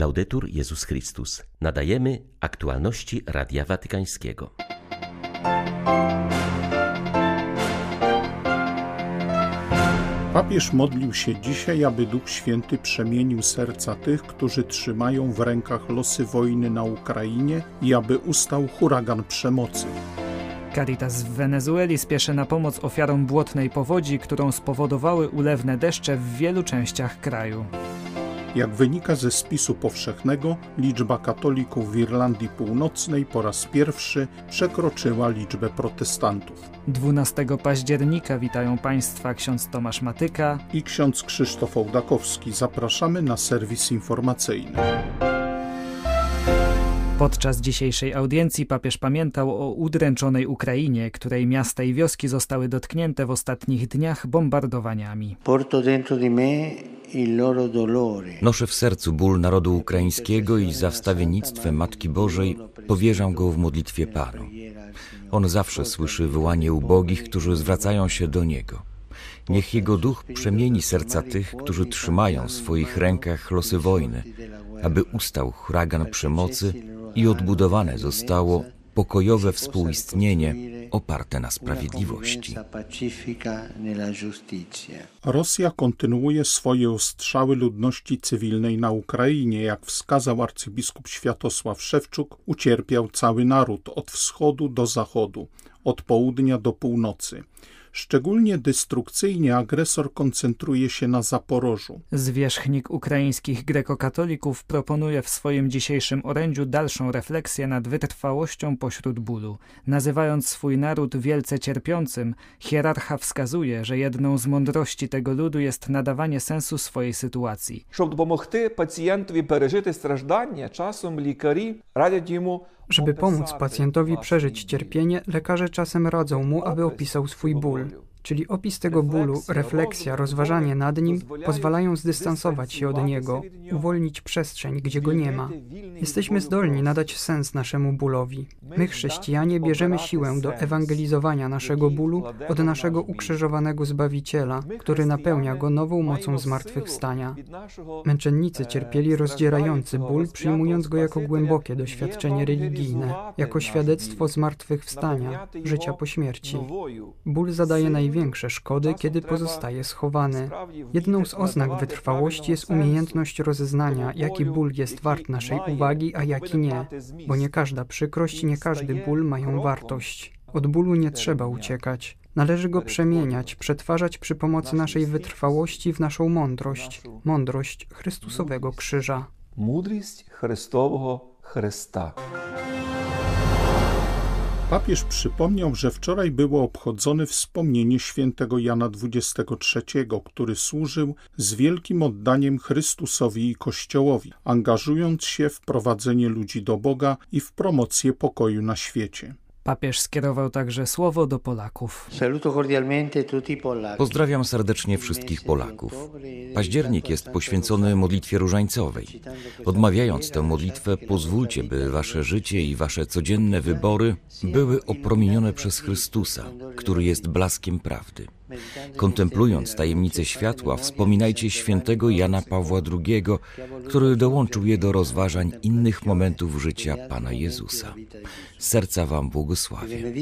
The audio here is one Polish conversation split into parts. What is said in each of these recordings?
Laudetur Jezus Chrystus. Nadajemy aktualności Radia Watykańskiego. Papież modlił się dzisiaj, aby Duch Święty przemienił serca tych, którzy trzymają w rękach losy wojny na Ukrainie i aby ustał huragan przemocy. Caritas w Wenezueli spieszy na pomoc ofiarom błotnej powodzi, którą spowodowały ulewne deszcze w wielu częściach kraju. Jak wynika ze spisu powszechnego, liczba katolików w Irlandii Północnej po raz pierwszy przekroczyła liczbę protestantów. 12 października witają Państwa ksiądz Tomasz Matyka i ksiądz Krzysztof Ołdakowski. Zapraszamy na serwis informacyjny. Podczas dzisiejszej audiencji papież pamiętał o udręczonej Ukrainie, której miasta i wioski zostały dotknięte w ostatnich dniach bombardowaniami. Noszę w sercu ból narodu ukraińskiego i za wstawiennictwem Matki Bożej powierzam go w modlitwie Panu. On zawsze słyszy wołanie ubogich, którzy zwracają się do Niego. Niech Jego duch przemieni serca tych, którzy trzymają w swoich rękach losy wojny, aby ustał huragan przemocy i odbudowane zostało pokojowe współistnienie oparte na sprawiedliwości. Rosja kontynuuje swoje ostrzały ludności cywilnej na Ukrainie. Jak wskazał arcybiskup Światosław Szewczuk, ucierpiał cały naród od wschodu do zachodu, od południa do północy. Szczególnie destrukcyjnie agresor koncentruje się na Zaporożu. Zwierzchnik ukraińskich grekokatolików proponuje w swoim dzisiejszym orędziu dalszą refleksję nad wytrwałością pośród bólu. Nazywając swój naród wielce cierpiącym, hierarcha wskazuje, że jedną z mądrości tego ludu jest nadawanie sensu swojej sytuacji. Żeby pomóc pacjentowi przeżyć stраждання, czasem лікарі радять йому żeby pomóc pacjentowi przeżyć cierpienie, lekarze czasem radzą mu, aby opisał swój ból. Czyli opis tego bólu, refleksja, rozważanie nad nim pozwalają zdystansować się od niego, uwolnić przestrzeń, gdzie go nie ma. Jesteśmy zdolni nadać sens naszemu bólowi. My, chrześcijanie, bierzemy siłę do ewangelizowania naszego bólu od naszego ukrzyżowanego Zbawiciela, który napełnia go nową mocą zmartwychwstania. Męczennicy cierpieli rozdzierający ból, przyjmując go jako głębokie doświadczenie religijne, jako świadectwo zmartwychwstania, życia po śmierci. Ból zadaje najwięcej największe szkody, kiedy pozostaje schowany. Jedną z oznak wytrwałości jest umiejętność rozeznania, jaki ból jest wart naszej uwagi, a jaki nie, bo nie każda przykrość, nie każdy ból mają wartość. Od bólu nie trzeba uciekać. Należy go przemieniać, przetwarzać przy pomocy naszej wytrwałości w naszą mądrość, mądrość Chrystusowego krzyża. Mądrość Chrystowego Chrysta. Papież przypomniał, że wczoraj było obchodzone wspomnienie świętego Jana XXIII, który służył z wielkim oddaniem Chrystusowi i Kościołowi, angażując się w prowadzenie ludzi do Boga i w promocję pokoju na świecie. Papież skierował także słowo do Polaków. Pozdrawiam serdecznie wszystkich Polaków. Październik jest poświęcony modlitwie różańcowej. Odmawiając tę modlitwę, pozwólcie, by wasze życie i wasze codzienne wybory były opromienione przez Chrystusa, który jest blaskiem prawdy. Kontemplując tajemnicę światła, wspominajcie świętego Jana Pawła II, który dołączył je do rozważań innych momentów życia Pana Jezusa. Serca Wam błogosławię.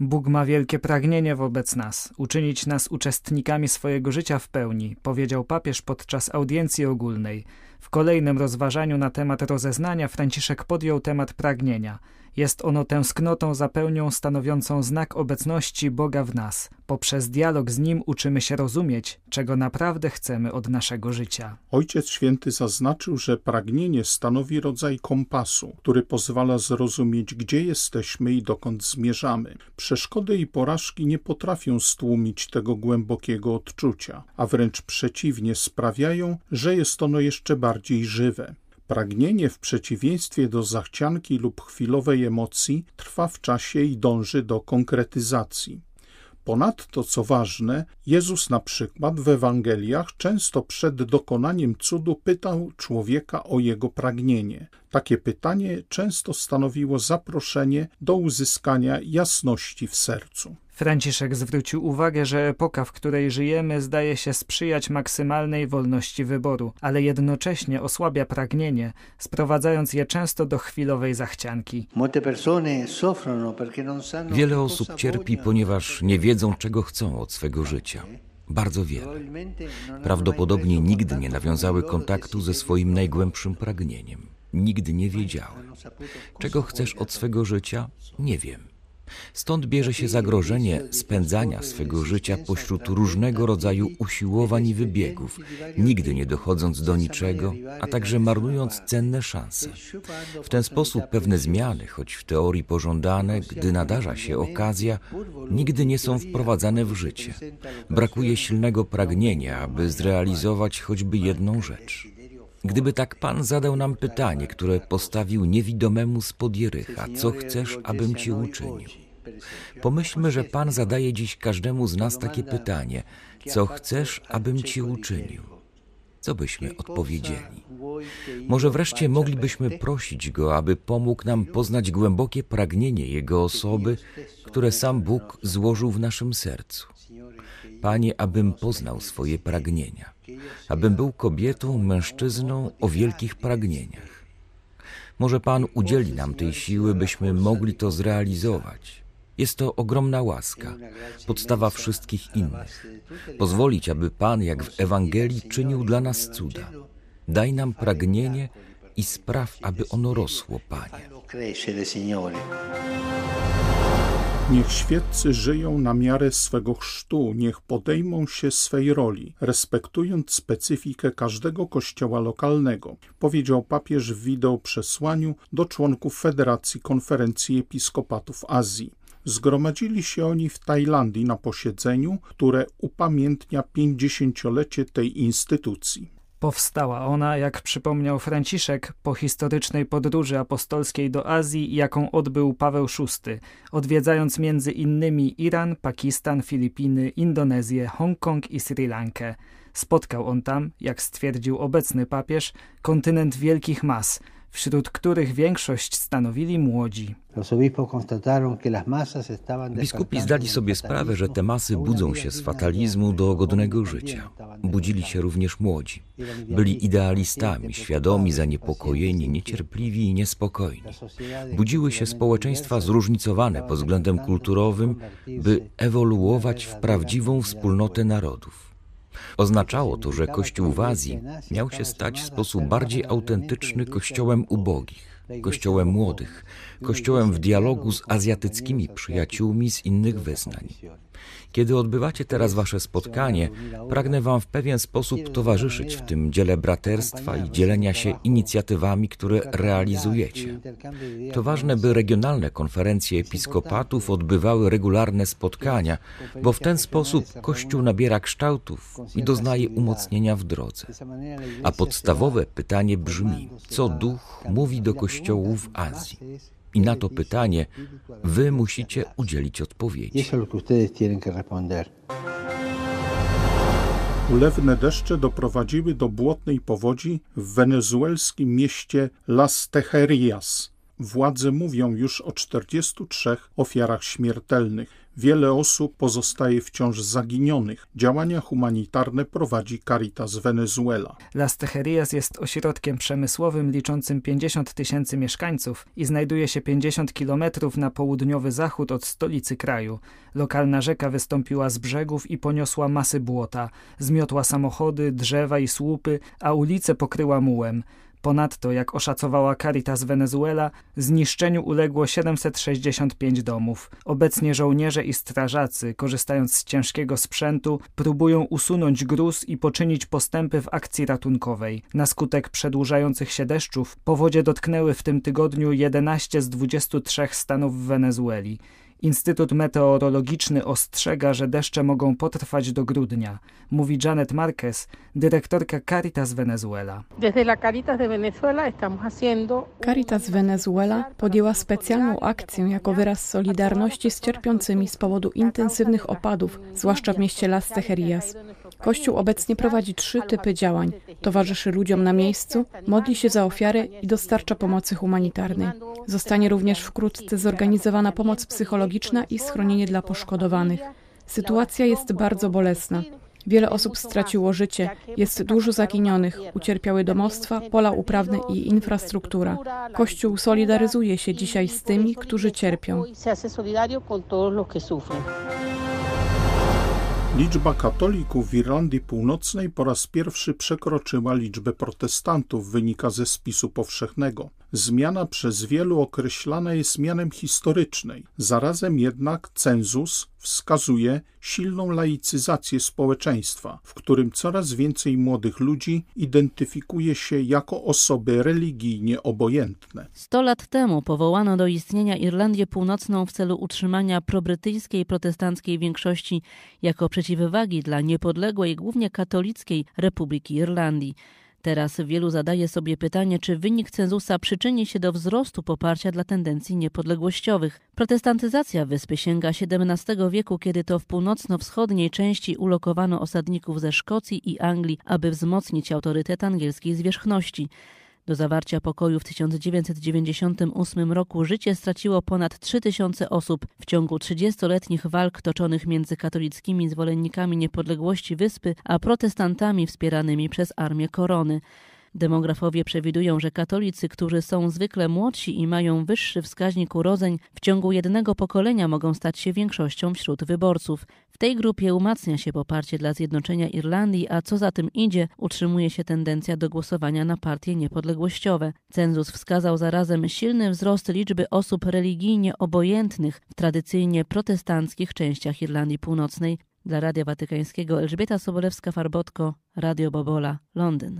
Bóg ma wielkie pragnienie wobec nas, uczynić nas uczestnikami swojego życia w pełni, powiedział papież podczas audiencji ogólnej. W kolejnym rozważaniu na temat rozeznania Franciszek podjął temat pragnienia – jest ono tęsknotą za pełnią stanowiącą znak obecności Boga w nas. Poprzez dialog z Nim uczymy się rozumieć, czego naprawdę chcemy od naszego życia. Ojciec Święty zaznaczył, że pragnienie stanowi rodzaj kompasu, który pozwala zrozumieć, gdzie jesteśmy i dokąd zmierzamy. Przeszkody i porażki nie potrafią stłumić tego głębokiego odczucia, a wręcz przeciwnie sprawiają, że jest ono jeszcze bardziej żywe. Pragnienie w przeciwieństwie do zachcianki lub chwilowej emocji trwa w czasie i dąży do konkretyzacji. Ponadto, co ważne, Jezus na przykład w Ewangeliach często przed dokonaniem cudu pytał człowieka o jego pragnienie. Takie pytanie często stanowiło zaproszenie do uzyskania jasności w sercu. Franciszek zwrócił uwagę, że epoka, w której żyjemy, zdaje się sprzyjać maksymalnej wolności wyboru, ale jednocześnie osłabia pragnienie, sprowadzając je często do chwilowej zachcianki. Wiele osób cierpi, ponieważ nie wiedzą, czego chcą od swego życia. Bardzo wiele. Prawdopodobnie nigdy nie nawiązały kontaktu ze swoim najgłębszym pragnieniem. Nigdy nie wiedziały. Czego chcesz od swego życia? Nie wiem. Stąd bierze się zagrożenie spędzania swego życia pośród różnego rodzaju usiłowań i wybiegów, nigdy nie dochodząc do niczego, a także marnując cenne szanse. W ten sposób pewne zmiany, choć w teorii pożądane, gdy nadarza się okazja, nigdy nie są wprowadzane w życie. Brakuje silnego pragnienia, aby zrealizować choćby jedną rzecz. Gdyby tak Pan zadał nam pytanie, które postawił niewidomemu spod Jerycha, co chcesz, abym Ci uczynił? Pomyślmy, że Pan zadaje dziś każdemu z nas takie pytanie, co chcesz, abym Ci uczynił? Co byśmy odpowiedzieli? Może wreszcie moglibyśmy prosić Go, aby pomógł nam poznać głębokie pragnienie Jego osoby, które sam Bóg złożył w naszym sercu. Panie, abym poznał swoje pragnienia, abym był kobietą, mężczyzną o wielkich pragnieniach. Może Pan udzieli nam tej siły, byśmy mogli to zrealizować. Jest to ogromna łaska, podstawa wszystkich innych. Pozwolić, aby Pan, jak w Ewangelii, czynił dla nas cuda. Daj nam pragnienie i spraw, aby ono rosło, Panie. Niech świeccy żyją na miarę swego chrztu, niech podejmą się swej roli, respektując specyfikę każdego kościoła lokalnego, powiedział papież w wideo przesłaniu do członków Federacji Konferencji Episkopatów Azji. Zgromadzili się oni w Tajlandii na posiedzeniu, które upamiętnia pięćdziesięciolecie tej instytucji. Powstała ona, jak przypomniał Franciszek, po historycznej podróży apostolskiej do Azji, jaką odbył Paweł VI, odwiedzając między innymi Iran, Pakistan, Filipiny, Indonezję, Hongkong i Sri Lankę. Spotkał on tam, jak stwierdził obecny papież, kontynent wielkich mas – wśród których większość stanowili młodzi. Biskupi zdali sobie sprawę, że te masy budzą się z fatalizmu do godnego życia. Budzili się również młodzi. Byli idealistami, świadomi, zaniepokojeni, niecierpliwi i niespokojni. Budziły się społeczeństwa zróżnicowane pod względem kulturowym, by ewoluować w prawdziwą wspólnotę narodów. Oznaczało to, że Kościół w Azji miał się stać w sposób bardziej autentyczny kościołem ubogich, kościołem młodych, kościołem w dialogu z azjatyckimi przyjaciółmi z innych wyznań. Kiedy odbywacie teraz wasze spotkanie, pragnę wam w pewien sposób towarzyszyć w tym dziele braterstwa i dzielenia się inicjatywami, które realizujecie. To ważne, by regionalne konferencje episkopatów odbywały regularne spotkania, bo w ten sposób Kościół nabiera kształtów i doznaje umocnienia w drodze. A podstawowe pytanie brzmi, co Duch mówi do kościołów Azji? I na to pytanie wy musicie udzielić odpowiedzi. Ulewne deszcze doprowadziły do błotnej powodzi w wenezuelskim mieście Las Tejerias. Władze mówią już o 43 ofiarach śmiertelnych. Wiele osób pozostaje wciąż zaginionych. Działania humanitarne prowadzi Caritas Venezuela. Las Tejerias jest ośrodkiem przemysłowym liczącym 50 tysięcy mieszkańców i znajduje się 50 kilometrów na południowy zachód od stolicy kraju. Lokalna rzeka wystąpiła z brzegów i poniosła masy błota. Zmiotła samochody, drzewa i słupy, a ulice pokryła mułem. Ponadto, jak oszacowała Caritas Venezuela, zniszczeniu uległo 765 domów. Obecnie żołnierze i strażacy, korzystając z ciężkiego sprzętu, próbują usunąć gruz i poczynić postępy w akcji ratunkowej. Na skutek przedłużających się deszczów powodzie dotknęły w tym tygodniu 11 z 23 stanów w Wenezueli. Instytut Meteorologiczny ostrzega, że deszcze mogą potrwać do grudnia, mówi Janet Marquez, dyrektorka Caritas Venezuela. Caritas Venezuela podjęła specjalną akcję jako wyraz solidarności z cierpiącymi z powodu intensywnych opadów, zwłaszcza w mieście Las Tejerias. Kościół obecnie prowadzi trzy typy działań. Towarzyszy ludziom na miejscu, modli się za ofiary i dostarcza pomocy humanitarnej. Zostanie również wkrótce zorganizowana pomoc psychologiczna i schronienie dla poszkodowanych. Sytuacja jest bardzo bolesna. Wiele osób straciło życie, jest dużo zaginionych, ucierpiały domostwa, pola uprawne i infrastruktura. Kościół solidaryzuje się dzisiaj z tymi, którzy cierpią. Liczba katolików w Irlandii Północnej po raz pierwszy przekroczyła liczbę protestantów, wynika ze spisu powszechnego. Zmiana przez wielu określana jest mianem historycznej. Zarazem jednak cenzus wskazuje silną laicyzację społeczeństwa, w którym coraz więcej młodych ludzi identyfikuje się jako osoby religijnie obojętne. Sto lat temu powołano do istnienia Irlandię Północną w celu utrzymania probrytyjskiej protestanckiej większości jako przeciwwagi dla niepodległej, głównie katolickiej Republiki Irlandii. Teraz wielu zadaje sobie pytanie, czy wynik cenzusa przyczyni się do wzrostu poparcia dla tendencji niepodległościowych. Protestantyzacja wyspy sięga XVII wieku, kiedy to w północno-wschodniej części ulokowano osadników ze Szkocji i Anglii, aby wzmocnić autorytet angielskiej zwierzchności. Do zawarcia pokoju w 1998 roku życie straciło ponad 3000 osób w ciągu 30-letnich walk toczonych między katolickimi zwolennikami niepodległości wyspy a protestantami wspieranymi przez armię korony. Demografowie przewidują, że katolicy, którzy są zwykle młodsi i mają wyższy wskaźnik urodzeń, w ciągu jednego pokolenia mogą stać się większością wśród wyborców. W tej grupie umacnia się poparcie dla zjednoczenia Irlandii, a co za tym idzie, utrzymuje się tendencja do głosowania na partie niepodległościowe. Cenzus wskazał zarazem silny wzrost liczby osób religijnie obojętnych w tradycyjnie protestanckich częściach Irlandii Północnej. Dla Radia Watykańskiego Elżbieta Sobolewska-Farbotko, Radio Bobola, Londyn.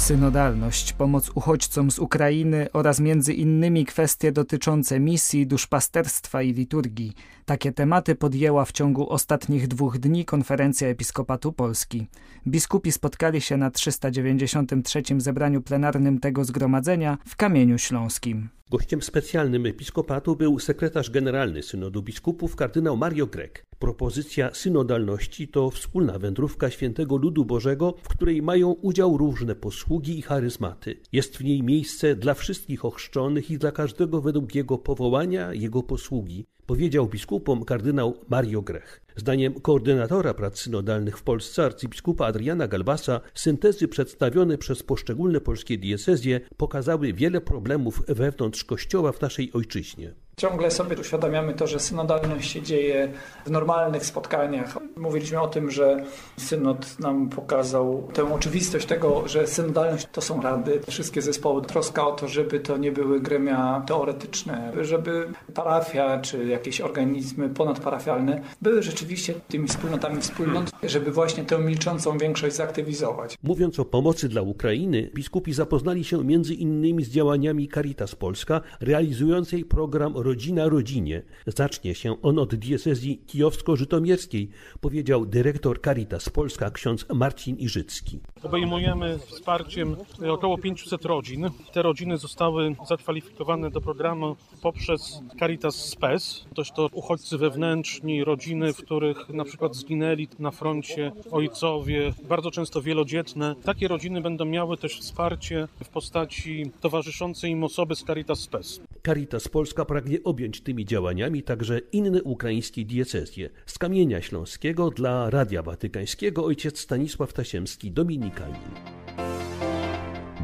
Synodalność, pomoc uchodźcom z Ukrainy oraz między innymi kwestie dotyczące misji, duszpasterstwa i liturgii. Takie tematy podjęła w ciągu ostatnich dwóch dni Konferencja Episkopatu Polski. Biskupi spotkali się na 393 zebraniu plenarnym tego zgromadzenia w Kamieniu Śląskim. Gościem specjalnym episkopatu był sekretarz generalny Synodu Biskupów kardynał Mario Grek. Propozycja synodalności to wspólna wędrówka świętego ludu Bożego, w której mają udział różne posługi i charyzmaty. Jest w niej miejsce dla wszystkich ochrzczonych i dla każdego według jego powołania, jego posługi, powiedział biskupom kardynał Mario Grech. Zdaniem koordynatora prac synodalnych w Polsce arcybiskupa Adriana Galbasa syntezy przedstawione przez poszczególne polskie diecezje pokazały wiele problemów wewnątrz Kościoła w naszej ojczyźnie. Ciągle sobie uświadamiamy to, że synodalność się dzieje w normalnych spotkaniach. Mówiliśmy o tym, że synod nam pokazał tę oczywistość tego, że synodalność to są rady, wszystkie zespoły, troska o to, żeby to nie były gremia teoretyczne, żeby parafia czy jakieś organizmy ponadparafialne były rzeczywiście tymi wspólnotami wspólnot, żeby właśnie tę milczącą większość zaktywizować. Mówiąc o pomocy dla Ukrainy, biskupi zapoznali się między innymi z działaniami Caritas Polska, realizującej program Rodzina Rodzinie. Zacznie się on od diecezji kijowsko-żytomierskiej, powiedział dyrektor Caritas Polska ksiądz Marcin Iżycki. Obejmujemy wsparciem około 500 rodzin. Te rodziny zostały zakwalifikowane do programu poprzez Caritas Spes. Toż to uchodźcy wewnętrzni, rodziny, w których na przykład zginęli na froncie ojcowie, bardzo często wielodzietne. Takie rodziny będą miały też wsparcie w postaci towarzyszącej im osoby z Caritas Spes. Caritas Polska pragnie objąć tymi działaniami także inne ukraińskie diecezje. Z Kamienia Śląskiego dla Radia Watykańskiego ojciec Stanisław Tasiemski, Dominikanin.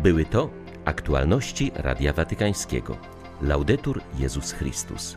Były to aktualności Radia Watykańskiego. Laudetur Jezus Chrystus.